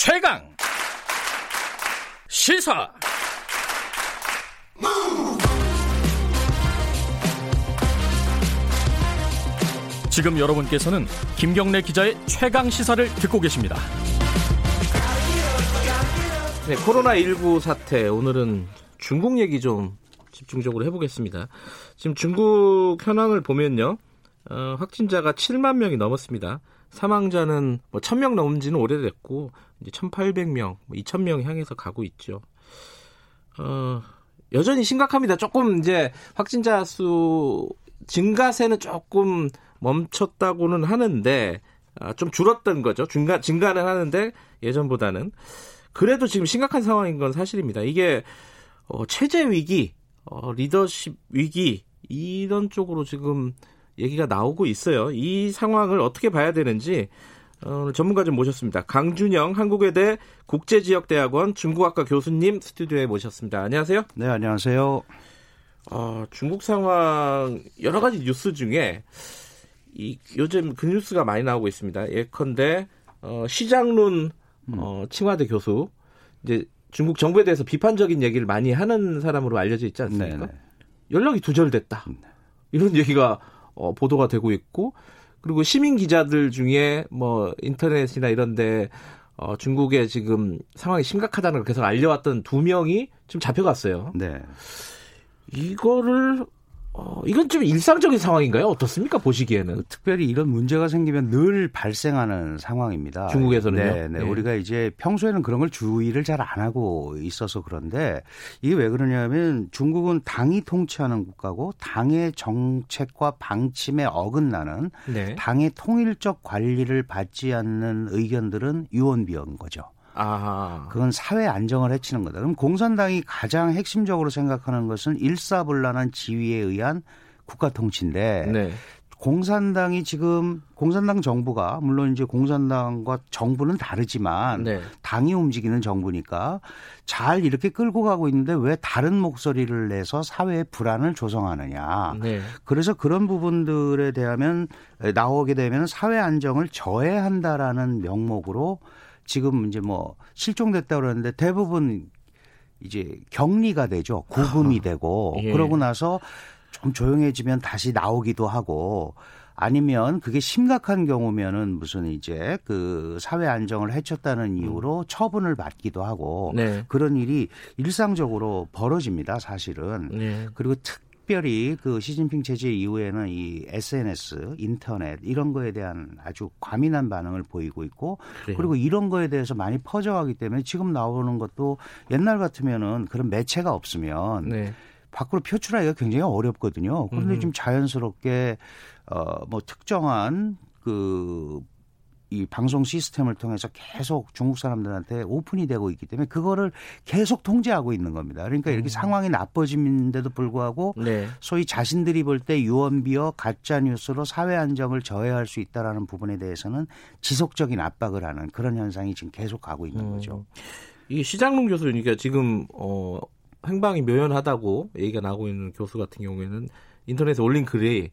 최강 시사 지금 여러분께서는 김경래 기자의 최강 시사를 듣고 계십니다. 네, 코로나19 사태 오늘은 중국 얘기 좀 집중적으로 해보겠습니다. 지금 중국 현황을 보면요. 어, 확진자가 7만 명이 넘었습니다. 사망자는 뭐 1000명 넘은 지는 오래됐고 이제 1800명, 2000명 뭐 향해서 가고 있죠. 어, 여전히 심각합니다. 조금 이제 확진자 수 증가세는 조금 멈췄다고는 하는데 아, 좀 줄었던 거죠. 증가 증가는 하는데 예전보다는 그래도 지금 심각한 상황인 건 사실입니다. 이게 어, 체제 위기, 어, 리더십 위기 이런 쪽으로 지금 얘기가 나오고 있어요. 이 상황을 어떻게 봐야 되는지 어, 전문가 좀 모셨습니다. 강준영 한국외대 국제지역대학원 중국학과 교수님 스튜디오에 모셨습니다. 안녕하세요. 네, 안녕하세요. 어, 중국 상황 여러 가지 뉴스 중에 이 요즘 그 뉴스가 많이 나오고 있습니다. 예컨대 어, 시장룬 어, 칭화대 교수 이제 중국 정부에 대해서 비판적인 얘기를 많이 하는 사람으로 알려져 있지 않습니까? 네네. 연락이 두절됐다. 네. 이런 얘기가 어, 보도가 되고 있고 그리고 시민 기자들 중에 뭐 인터넷이나 이런데 어, 중국의 지금 상황이 심각하다는 걸 계속 알려왔던 두 명이 지금 잡혀갔어요. 네. 이거를 어, 이건 좀 일상적인 상황인가요? 어떻습니까? 보시기에는. 특별히 이런 문제가 생기면 늘 발생하는 상황입니다. 중국에서는요? 네, 네. 네. 우리가 이제 평소에는 그런 걸 주의를 잘 안 하고 있어서 그런데 이게 왜 그러냐면 중국은 당이 통치하는 국가고 당의 정책과 방침에 어긋나는 네. 당의 통일적 관리를 받지 않는 의견들은 유언비어인 거죠. 아하. 그건 사회 안정을 해치는 거다. 그럼 공산당이 가장 핵심적으로 생각하는 것은 일사불란한 지위에 의한 국가 통치인데 네. 공산당이 지금 공산당 정부가 물론 이제 공산당과 정부는 다르지만 네. 당이 움직이는 정부니까 잘 이렇게 끌고 가고 있는데 왜 다른 목소리를 내서 사회의 불안을 조성하느냐. 네. 그래서 그런 부분들에 대하면 나오게 되면 사회 안정을 저해한다라는 명목으로 지금 이제 뭐 실종됐다 그러는데 대부분 이제 격리가 되죠. 구금이 되고 예. 그러고 나서 좀 조용해지면 다시 나오기도 하고 아니면 그게 심각한 경우면은 무슨 이제 그 사회 안정을 해쳤다는 이유로 처분을 받기도 하고 네. 그런 일이 일상적으로 벌어집니다, 사실은. 네. 그리고 특 특별히 그 시진핑 체제 이후에는 이 SNS, 인터넷 이런 거에 대한 아주 과민한 반응을 보이고 있고 그래요. 그리고 이런 거에 대해서 많이 퍼져가기 때문에 지금 나오는 것도 옛날 같으면은 그런 매체가 없으면 네. 밖으로 표출하기가 굉장히 어렵거든요. 그런데 음. 지금 자연스럽게 어뭐 특정한 그 이 방송 시스템을 통해서 계속 중국 사람들한테 오픈이 되고 있기 때문에 그거를 계속 통제하고 있는 겁니다. 그러니까 이렇게 음. 상황이 나빠지는데도 불구하고 네. 소위 자신들이 볼 때 유언비어 가짜 뉴스로 사회 안정을 저해할 수 있다라는 부분에 대해서는 지속적인 압박을 하는 그런 현상이 지금 계속 가고 있는 음. 거죠. 이 시장롱 교수니까 그러니까 지금 어 행방이 묘연하다고 얘기가 나오고 있는 교수 같은 경우에는 인터넷에 올린 글이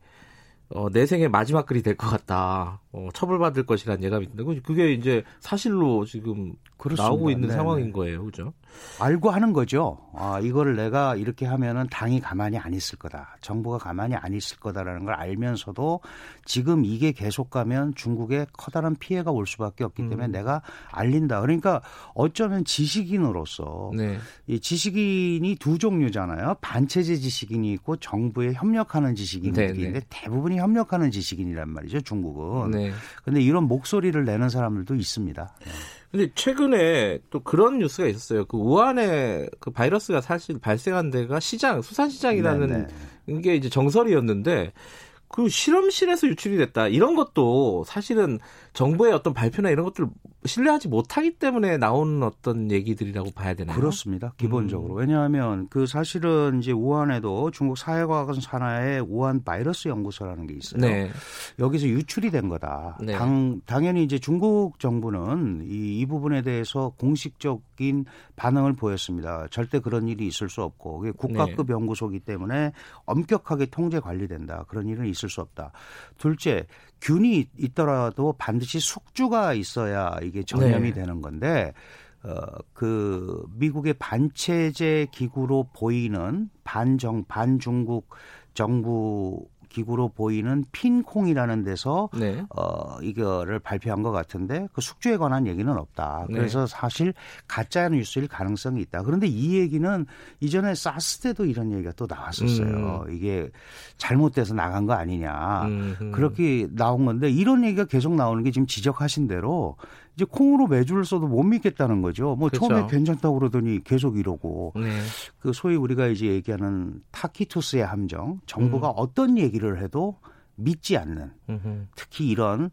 어, 내 생의 마지막 글이 될 것 같다. 어, 처벌받을 것이라는 예감이 든다. 그게 이제 사실로 지금 그렇습니다. 나오고 있는 네네. 상황인 거예요. 그죠? 알고 하는 거죠. 아, 이거를 내가 이렇게 하면은 당이 가만히 안 있을 거다. 정부가 가만히 안 있을 거다라는 걸 알면서도 지금 이게 계속 가면 중국에 커다란 피해가 올 수밖에 없기 때문에 음. 내가 알린다. 그러니까 어쩌면 지식인으로서 네. 이 지식인이 두 종류잖아요. 반체제 지식인이 있고 정부에 협력하는 지식인이 있는데 대부분이 협력하는 지식인이란 말이죠. 중국은. 네. 근데 이런 목소리를 내는 사람들도 있습니다. 네. 근데 최근에 또 그런 뉴스가 있었어요. 그 우한에 그 바이러스가 사실 발생한 데가 시장, 수산시장이라는 네네. 네. 게 이제 정설이었는데 그 실험실에서 유출이 됐다. 이런 것도 사실은 정부의 어떤 발표나 이런 것들을 신뢰하지 못하기 때문에 나오는 어떤 얘기들이라고 봐야 되나요? 그렇습니다. 기본적으로. 음. 왜냐하면 그 사실은 이제 우한에도 중국 사회과학원 산하에 우한 바이러스 연구소라는 게 있어요. 네. 여기서 유출이 된 거다. 네. 당, 당연히 이제 중국 정부는 이, 이 부분에 대해서 공식적인 반응을 보였습니다. 절대 그런 일이 있을 수 없고 국가급 네. 연구소이기 때문에 엄격하게 통제 관리된다. 그런 일은 있을 수 없다. 둘째, 균이 있더라도 반드시 숙주가 있어야 이게 전염이 네. 되는 건데 어, 그 미국의 반체제 기구로 보이는 반정 반중국 정부 기구로 보이는 핀콩이라는 데서 네. 어 이거를 발표한 것 같은데 그 숙주에 관한 얘기는 없다. 네. 그래서 네. 사실 가짜 뉴스일 가능성이 있다. 그런데 이 얘기는 이전에 사스 때도 이런 얘기가 또 나왔었어요. 음. 이게 잘못돼서 나간 거 아니냐. 음. 그렇게 나온 건데 이런 얘기가 계속 나오는 게 지금 지적하신 대로 이제 콩으로 매주를 써도 못 믿겠다는 거죠. 뭐 그렇죠. 처음에 괜찮다고 그러더니 계속 이러고 네. 그 소위 우리가 이제 얘기하는 타키투스의 함정 정부가 음. 어떤 얘기를 해도 믿지 않는 음흠. 특히 이런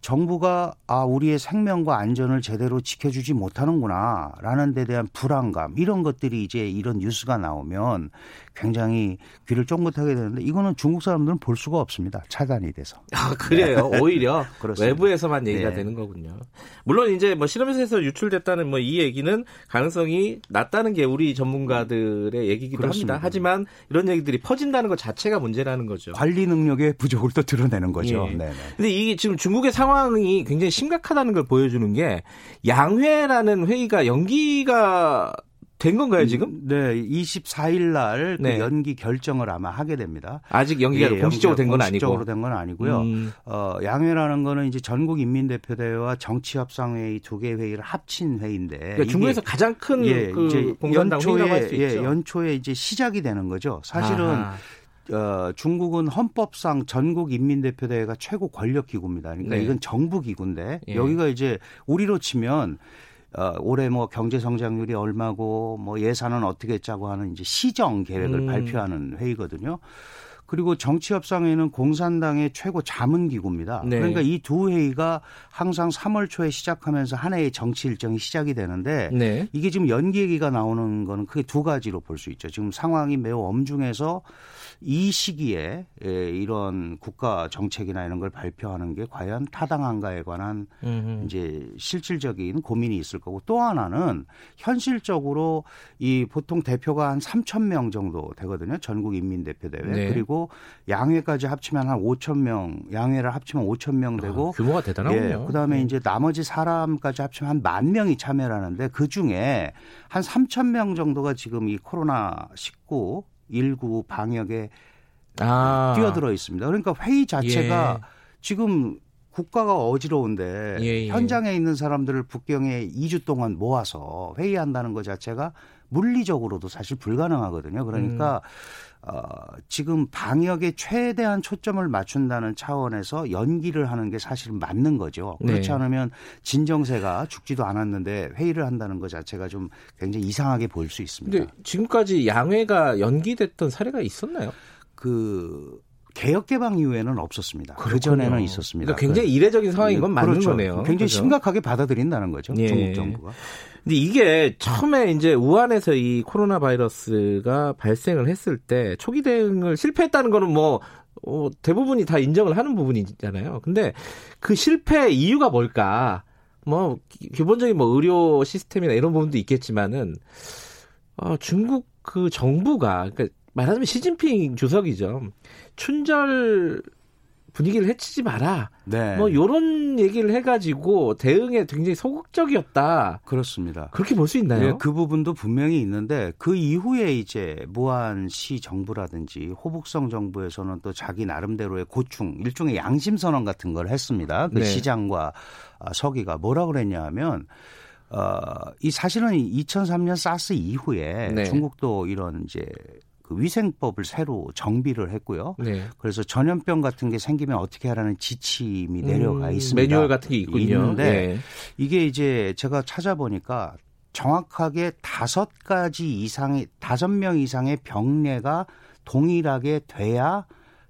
정부가 아 우리의 생명과 안전을 제대로 지켜주지 못하는구나라는 데 대한 불안감 이런 것들이 이제 이런 뉴스가 나오면 굉장히 귀를 쫑긋하게 되는데 이거는 중국 사람들은 볼 수가 없습니다 차단이 돼서 아 그래요 네. 오히려 외부에서만 얘기가 네. 되는 거군요 물론 이제 뭐 실험실에서 유출됐다는 뭐 이 얘기는 가능성이 낮다는 게 우리 전문가들의 얘기기도 그렇습니다. 합니다 하지만 이런 얘기들이 퍼진다는 것 자체가 문제라는 거죠 관리 능력의 부족을 또 드러내는 거죠 예. 네. 근데 이게 지금 중국의 상황 상황이 굉장히 심각하다는 걸 보여주는 게 양회라는 회의가 연기가 된 건가요 지금? 음, 네, 24일 날그 네. 연기 결정을 아마 하게 됩니다. 아직 연기가 예, 공식적으로 된 건 아니고. 공식적으로 된 건 아니고요. 음. 어, 양회라는 거는 이제 전국 인민대표대회와 정치협상회의 두 개 회의를 합친 회의인데 그러니까 중국에서 가장 큰 예, 그 공산당 연초에 예, 연초에 이제 시작이 되는 거죠. 사실은 아하. 어, 중국은 헌법상 전국 인민대표대회가 최고 권력 기구입니다. 그러니까 네. 이건 정부 기구인데 예. 여기가 이제 우리로 치면 어, 올해 뭐 경제 성장률이 얼마고 뭐 예산은 어떻게 짜고 하는 이제 시정 계획을 음. 발표하는 회의거든요. 그리고 정치협상회는 공산당의 최고 자문기구입니다. 네. 그러니까 이 두 회의가 항상 3월 초에 시작하면서 한 해의 정치 일정이 시작이 되는데 네. 이게 지금 연기 얘기가 나오는 거는 크게 두 가지로 볼 수 있죠. 지금 상황이 매우 엄중해서 이 시기에 예, 이런 국가 정책이나 이런 걸 발표하는 게 과연 타당한가에 관한 음흠. 이제 실질적인 고민이 있을 거고 또 하나는 현실적으로 이 보통 대표가 한 3천 명 정도 되거든요. 전국 인민 대표 대회 네. 그리고 양회까지 합치면 한 5천 명, 양회를 합치면 5천 명 되고 아, 규모가 대단하군요. 예, 그다음에 네. 이제 나머지 사람까지 합치면 한 만 명이 참여를 하는데 그 중에 한 3천 명 정도가 지금 이 코로나 19 19 방역에 아. 뛰어들어 있습니다. 그러니까 회의 자체가 예. 지금 국가가 어지러운데 예, 예. 현장에 있는 사람들을 북경에 2주 동안 모아서 회의한다는 것 자체가 물리적으로도 사실 불가능하거든요. 그러니까 음. 어, 지금 방역에 최대한 초점을 맞춘다는 차원에서 연기를 하는 게 사실은 맞는 거죠. 그렇지 네. 않으면 진정세가 죽지도 않았는데 회의를 한다는 것 자체가 좀 굉장히 이상하게 보일 수 있습니다. 지금까지 양회가 연기됐던 사례가 있었나요? 그 개혁 개방 이후에는 없었습니다. 그 전에는 있었습니다. 그러니까 굉장히 이례적인 상황인 건 맞는 그렇죠. 거네요. 굉장히 그렇죠? 심각하게 받아들인다는 거죠. 예. 중국 정부가. 근데 이게 처음에 이제 우한에서 이 코로나 바이러스가 발생을 했을 때 초기 대응을 실패했다는 거는 뭐 어, 대부분이 다 인정을 하는 부분이잖아요. 근데 그 실패 이유가 뭘까? 뭐 기본적인 뭐 의료 시스템이나 이런 부분도 있겠지만은 어, 중국 그 정부가 그러니까 말하자면 시진핑 주석이죠. 춘절 분위기를 해치지 마라. 네. 뭐 요런 얘기를 해가지고 대응에 굉장히 소극적이었다. 그렇습니다. 그렇게 볼 수 있나요? 네, 그 부분도 분명히 있는데 그 이후에 이제 무안시 정부라든지 호북성 정부에서는 또 자기 나름대로의 고충, 일종의 양심 선언 같은 걸 했습니다. 그 네. 시장과 아, 서기가 뭐라 그랬냐 하면. 어, 이 사실은 2003년 사스 이후에 네. 중국도 이런 이제 그 위생법을 새로 정비를 했고요. 네. 그래서 전염병 같은 게 생기면 어떻게 하라는 지침이 내려가 음, 있습니다. 매뉴얼 같은 게 있군요. 있는데 네. 이게 이제 제가 찾아보니까 정확하게 다섯 가지 이상의 다섯 명 이상의 병례가 동일하게 돼야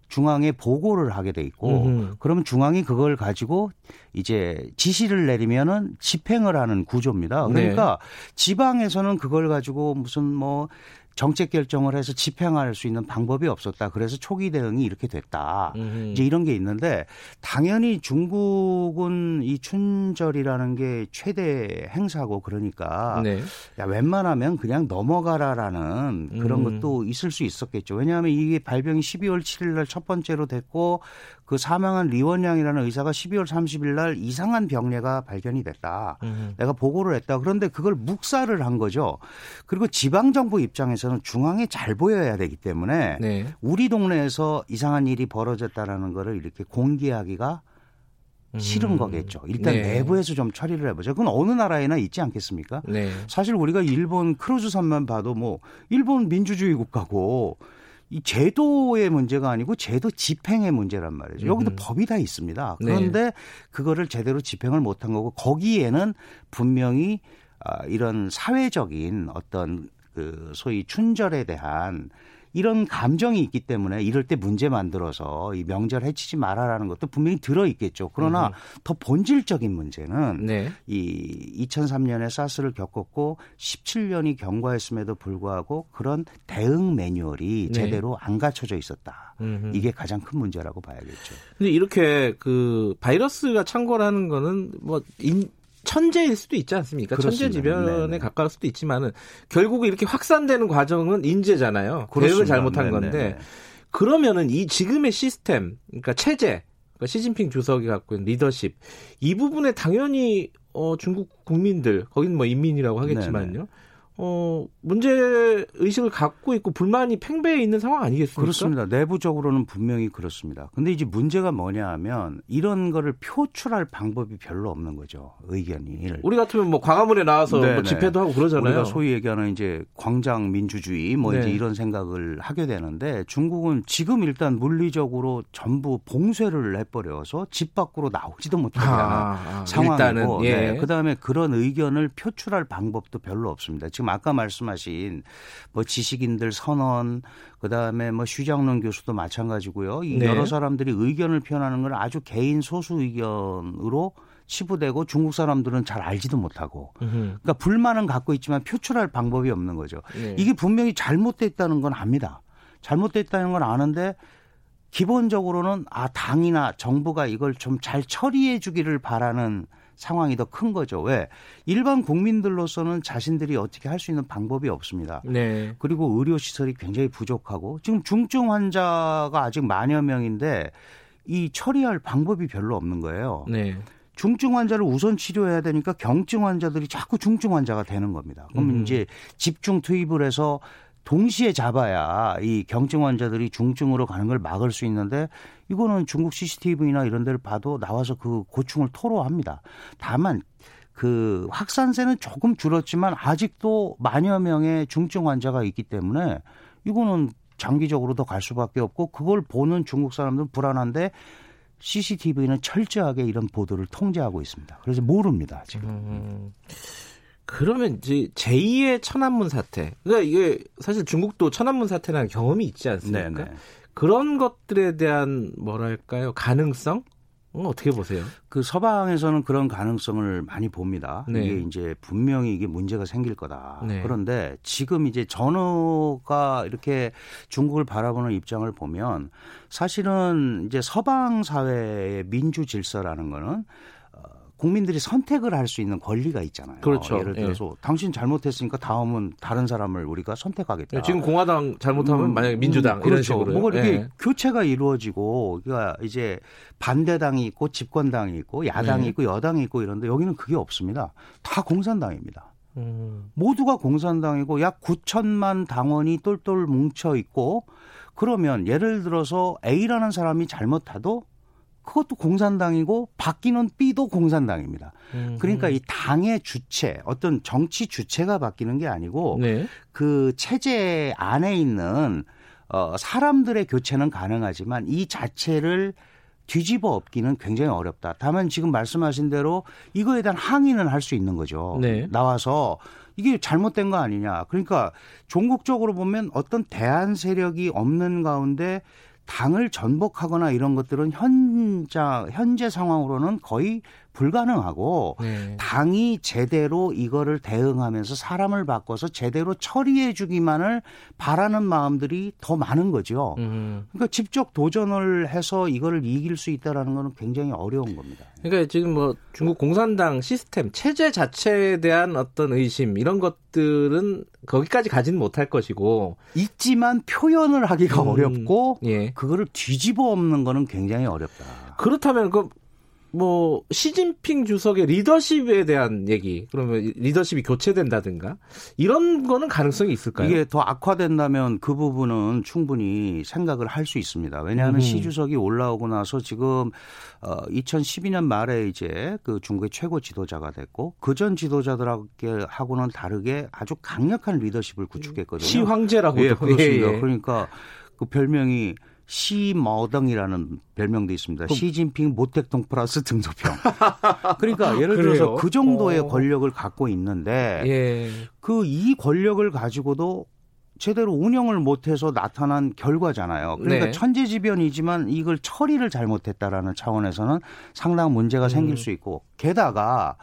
중앙에 보고를 하게 돼 있고 음흠. 그러면 중앙이 그걸 가지고 이제 지시를 내리면은 집행을 하는 구조입니다. 그러니까 네. 지방에서는 그걸 가지고 무슨 뭐 정책 결정을 해서 집행할 수 있는 방법이 없었다. 그래서 초기 대응이 이렇게 됐다. 음. 이제 이런 게 있는데 당연히 중국은 이 춘절이라는 게 최대 행사고 그러니까 네. 야 웬만하면 그냥 넘어가라라는 그런 음. 것도 있을 수 있었겠죠. 왜냐하면 이게 발병이 12월 7일 날 첫 번째로 됐고 그 사망한 리원양이라는 의사가 12월 30일 날 이상한 병례가 발견이 됐다. 음. 내가 보고를 했다. 그런데 그걸 묵살을 한 거죠. 그리고 지방 정부 입장에서 는 중앙에 잘 보여야 되기 때문에 네. 우리 동네에서 이상한 일이 벌어졌다라는 거를 이렇게 공개하기가 싫은 음. 거겠죠. 일단 네. 내부에서 좀 처리를 해보죠. 그건 어느 나라에나 있지 않겠습니까? 네. 사실 우리가 일본 크루즈선만 봐도 뭐 일본 민주주의 국가고 이 제도의 문제가 아니고 제도 집행의 문제란 말이죠. 여기도 음. 법이 다 있습니다. 네. 그런데 네. 그거를 제대로 집행을 못한 거고 거기에는 분명히 아, 이런 사회적인 어떤 그 소위 춘절에 대한 이런 감정이 있기 때문에 이럴 때 문제 만들어서 이 명절 해치지 말아라는 것도 분명히 들어 있겠죠. 그러나 음. 더 본질적인 문제는 네. 이 2003년에 사스를 겪었고 17년이 경과했음에도 불구하고 그런 대응 매뉴얼이 네. 제대로 안 갖춰져 있었다. 음흠. 이게 가장 큰 문제라고 봐야겠죠. 근데 이렇게 그 바이러스가 창궐하는 거는 뭐 인, 천재일 수도 있지 않습니까? 천재 지변에 네네. 가까울 수도 있지만은 결국 이렇게 확산되는 과정은 인재잖아요. 계획을 잘못한 네네. 건데 그러면은 이 지금의 시스템, 그러니까 체제, 그러니까 시진핑 주석이 갖고 있는 리더십 이 부분에 당연히 어 중국 국민들 거기는 뭐 인민이라고 하겠지만요. 네네. 어, 문제 의식을 갖고 있고 불만이 팽배해 있는 상황 아니겠습니까? 그렇습니다. 내부적으로는 분명히 그렇습니다. 근데 이제 문제가 뭐냐 하면 이런 거를 표출할 방법이 별로 없는 거죠. 의견이. 우리 같으면 뭐 광화문에 나와서 뭐 집회도 하고 그러잖아요. 우리가 소위 얘기하는 이제 광장 민주주의 뭐 네. 이제 이런 생각을 하게 되는데 중국은 지금 일단 물리적으로 전부 봉쇄를 해버려서 집 밖으로 나오지도 못하게 하는 아, 아, 상황이고 예. 네. 그다음에 그런 의견을 표출할 방법도 별로 없습니다. 지금 지금 아까 말씀하신 뭐 지식인들 선언 그다음에 뭐 휴장론 교수도 마찬가지고요. 네. 여러 사람들이 의견을 표현하는 걸 아주 개인 소수 의견으로 치부되고 중국 사람들은 잘 알지도 못하고 그러니까 불만은 갖고 있지만 표출할 방법이 없는 거죠. 네. 이게 분명히 잘못됐다는 건 압니다. 잘못됐다는 건 아는데 기본적으로는 아 당이나 정부가 이걸 좀 잘 처리해 주기를 바라는 상황이 더 큰 거죠. 왜? 일반 국민들로서는 자신들이 어떻게 할 수 있는 방법이 없습니다. 네. 그리고 의료 시설이 굉장히 부족하고 지금 중증 환자가 아직 만여 명인데 이 처리할 방법이 별로 없는 거예요. 네. 중증 환자를 우선 치료해야 되니까 경증 환자들이 자꾸 중증 환자가 되는 겁니다. 그럼 음. 이제 집중 투입을 해서 동시에 잡아야 이 경증 환자들이 중증으로 가는 걸 막을 수 있는데 이거는 중국 CCTV나 이런 데를 봐도 나와서 그 고충을 토로합니다. 다만 그 확산세는 조금 줄었지만 아직도 만여 명의 중증 환자가 있기 때문에 이거는 장기적으로 더 갈 수밖에 없고 그걸 보는 중국 사람들은 불안한데 CCTV는 철저하게 이런 보도를 통제하고 있습니다. 그래서 모릅니다 지금. 음. 그러면 이제 제2의 천안문 사태. 그러니까 이게 사실 중국도 천안문 사태라는 경험이 있지 않습니까? 네네. 네. 그런 것들에 대한 뭐랄까요 가능성 어떻게 보세요? 그 서방에서는 그런 가능성을 많이 봅니다. 네. 이게 이제 분명히 이게 문제가 생길 거다. 네. 그런데 지금 이제 전후가 이렇게 중국을 바라보는 입장을 보면 사실은 이제 서방 사회의 민주 질서라는 거는 국민들이 선택을 할 수 있는 권리가 있잖아요. 그렇죠. 예를 들어서 예. 당신 잘못했으니까 다음은 다른 사람을 우리가 선택하겠다. 예, 지금 공화당 잘못하면 음, 만약에 민주당 음, 그렇죠. 이런 식으로 뭔가 이렇게 예. 교체가 이루어지고 그러니까 이제 반대당이 있고 집권당이 있고 야당이 예. 있고 여당이 있고 이런데 여기는 그게 없습니다. 다 공산당입니다. 음. 모두가 공산당이고 약 9천만 당원이 똘똘 뭉쳐 있고 그러면 예를 들어서 A라는 사람이 잘못해도 그것도 공산당이고 바뀌는 B도 공산당입니다. 음. 그러니까 이 당의 주체, 어떤 정치 주체가 바뀌는 게 아니고 네. 그 체제 안에 있는 어 사람들의 교체는 가능하지만 이 자체를 뒤집어 엎기는 굉장히 어렵다. 다만 지금 말씀하신 대로 이거에 대한 항의는 할 수 있는 거죠. 네. 나와서 이게 잘못된 거 아니냐. 그러니까 종국적으로 보면 어떤 대안 세력이 없는 가운데 당을 전복하거나 이런 것들은 현자 현재 상황으로는 거의 불가능하고 네. 당이 제대로 이거를 대응하면서 사람을 바꿔서 제대로 처리해 주기만을 바라는 마음들이 더 많은 거죠. 음. 그러니까 직접 도전을 해서 이거를 이길 수 있다라는 거는 굉장히 어려운 겁니다. 그러니까 지금 뭐 중국 공산당 시스템 체제 자체에 대한 어떤 의심 이런 것들은 거기까지 가지는 못할 것이고 있지만 표현을 하기가 음. 어렵고 예. 그거를 뒤집어 엎는 거는 굉장히 어렵다. 그렇다면 그 뭐 시진핑 주석의 리더십에 대한 얘기 그러면 리더십이 교체된다든가 이런 거는 가능성이 있을까요? 이게 더 악화된다면 그 부분은 충분히 생각을 할 수 있습니다. 왜냐하면 음. 시 주석이 올라오고 나서 지금 어 2012년 말에 이제 그 중국의 최고 지도자가 됐고 그 전 지도자들하게 하고는 다르게 아주 강력한 리더십을 구축했거든요. 시 황제라고 예, 그렇습니다. 예, 예. 그러니까 그 별명이 시머덩이라는 별명도 있습니다. 그... 시진핑 모택동 플러스 등소평. 그러니까 예를 들어서 그 정도의 오. 어. 권력을 갖고 있는데 예. 그이 권력을 가지고도 제대로 운영을 못해서 나타난 결과잖아요. 그러니까 네. 천재지변이지만 이걸 처리를 잘못했다라는 차원에서는 상당한 문제가 생길 음. 수 있고 게다가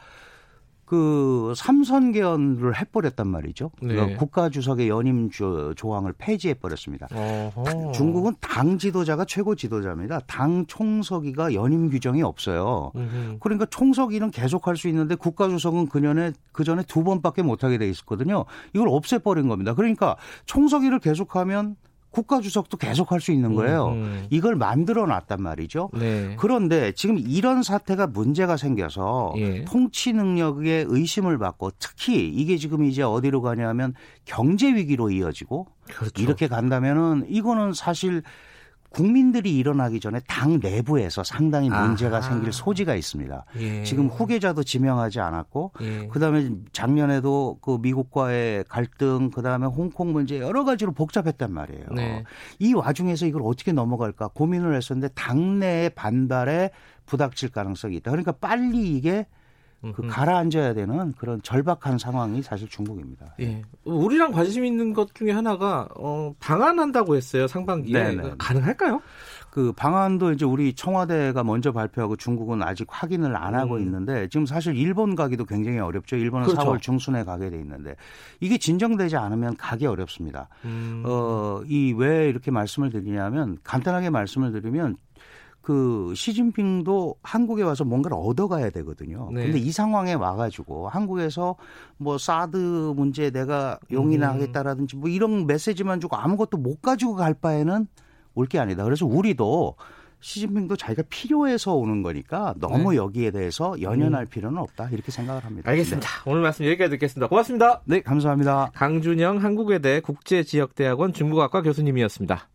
그 삼선 개헌을 해버렸단 말이죠. 네. 그러니까 국가 주석의 연임 조, 조항을 폐지해 버렸습니다. 어허. 중국은 당 지도자가 최고 지도자입니다. 당 총서기가 연임 규정이 없어요. 음흠. 그러니까 총서기는 계속할 수 있는데 국가 주석은 그년에 그 전에 두 번밖에 못하게 돼 있었거든요. 이걸 없애버린 겁니다. 그러니까 총서기를 계속하면 국가주석도 계속 할 수 있는 거예요. 음, 음. 이걸 만들어 놨단 말이죠. 네. 그런데 지금 이런 사태가 문제가 생겨서 예. 통치 능력에 의심을 받고 특히 이게 지금 이제 어디로 가냐면 경제 위기로 이어지고 그렇죠. 이렇게 간다면은 이거는 사실 국민들이 일어나기 전에 당 내부에서 상당히 문제가 아하. 생길 소지가 있습니다. 예. 지금 후계자도 지명하지 않았고 예. 그다음에 작년에도 그 미국과의 갈등 그다음에 홍콩 문제 여러 가지로 복잡했단 말이에요. 네. 이 와중에서 이걸 어떻게 넘어갈까 고민을 했었는데 당내의 반발에 부닥칠 가능성이 있다. 그러니까 빨리 이게 그 가라앉아야 되는 그런 절박한 상황이 사실 중국입니다. 예. 우리랑 관심 있는 것 중에 하나가 어, 방한한다고 했어요 상반기에 네네. 가능할까요? 그 방안도 이제 우리 청와대가 먼저 발표하고 중국은 아직 확인을 안 하고 음. 있는데 지금 사실 일본 가기도 굉장히 어렵죠. 일본은 그렇죠. 4월 중순에 가게 돼 있는데 이게 진정되지 않으면 가기 어렵습니다. 음. 어, 이 왜 이렇게 말씀을 드리냐면 간단하게 말씀을 드리면 그 시진핑도 한국에 와서 뭔가를 얻어가야 되거든요. 네. 근데 이 상황에 와가지고 한국에서 뭐 사드 문제 내가 용인하겠다라든지 뭐 이런 메시지만 주고 아무것도 못 가지고 갈 바에는 올 게 아니다. 그래서 우리도 시진핑도 자기가 필요해서 오는 거니까 너무 네. 여기에 대해서 연연할 음. 필요는 없다 이렇게 생각을 합니다. 알겠습니다. 네. 오늘 말씀 여기까지 듣겠습니다. 고맙습니다. 네, 감사합니다. 강준영 한국외대 국제지역대학원 중국학과 교수님이었습니다.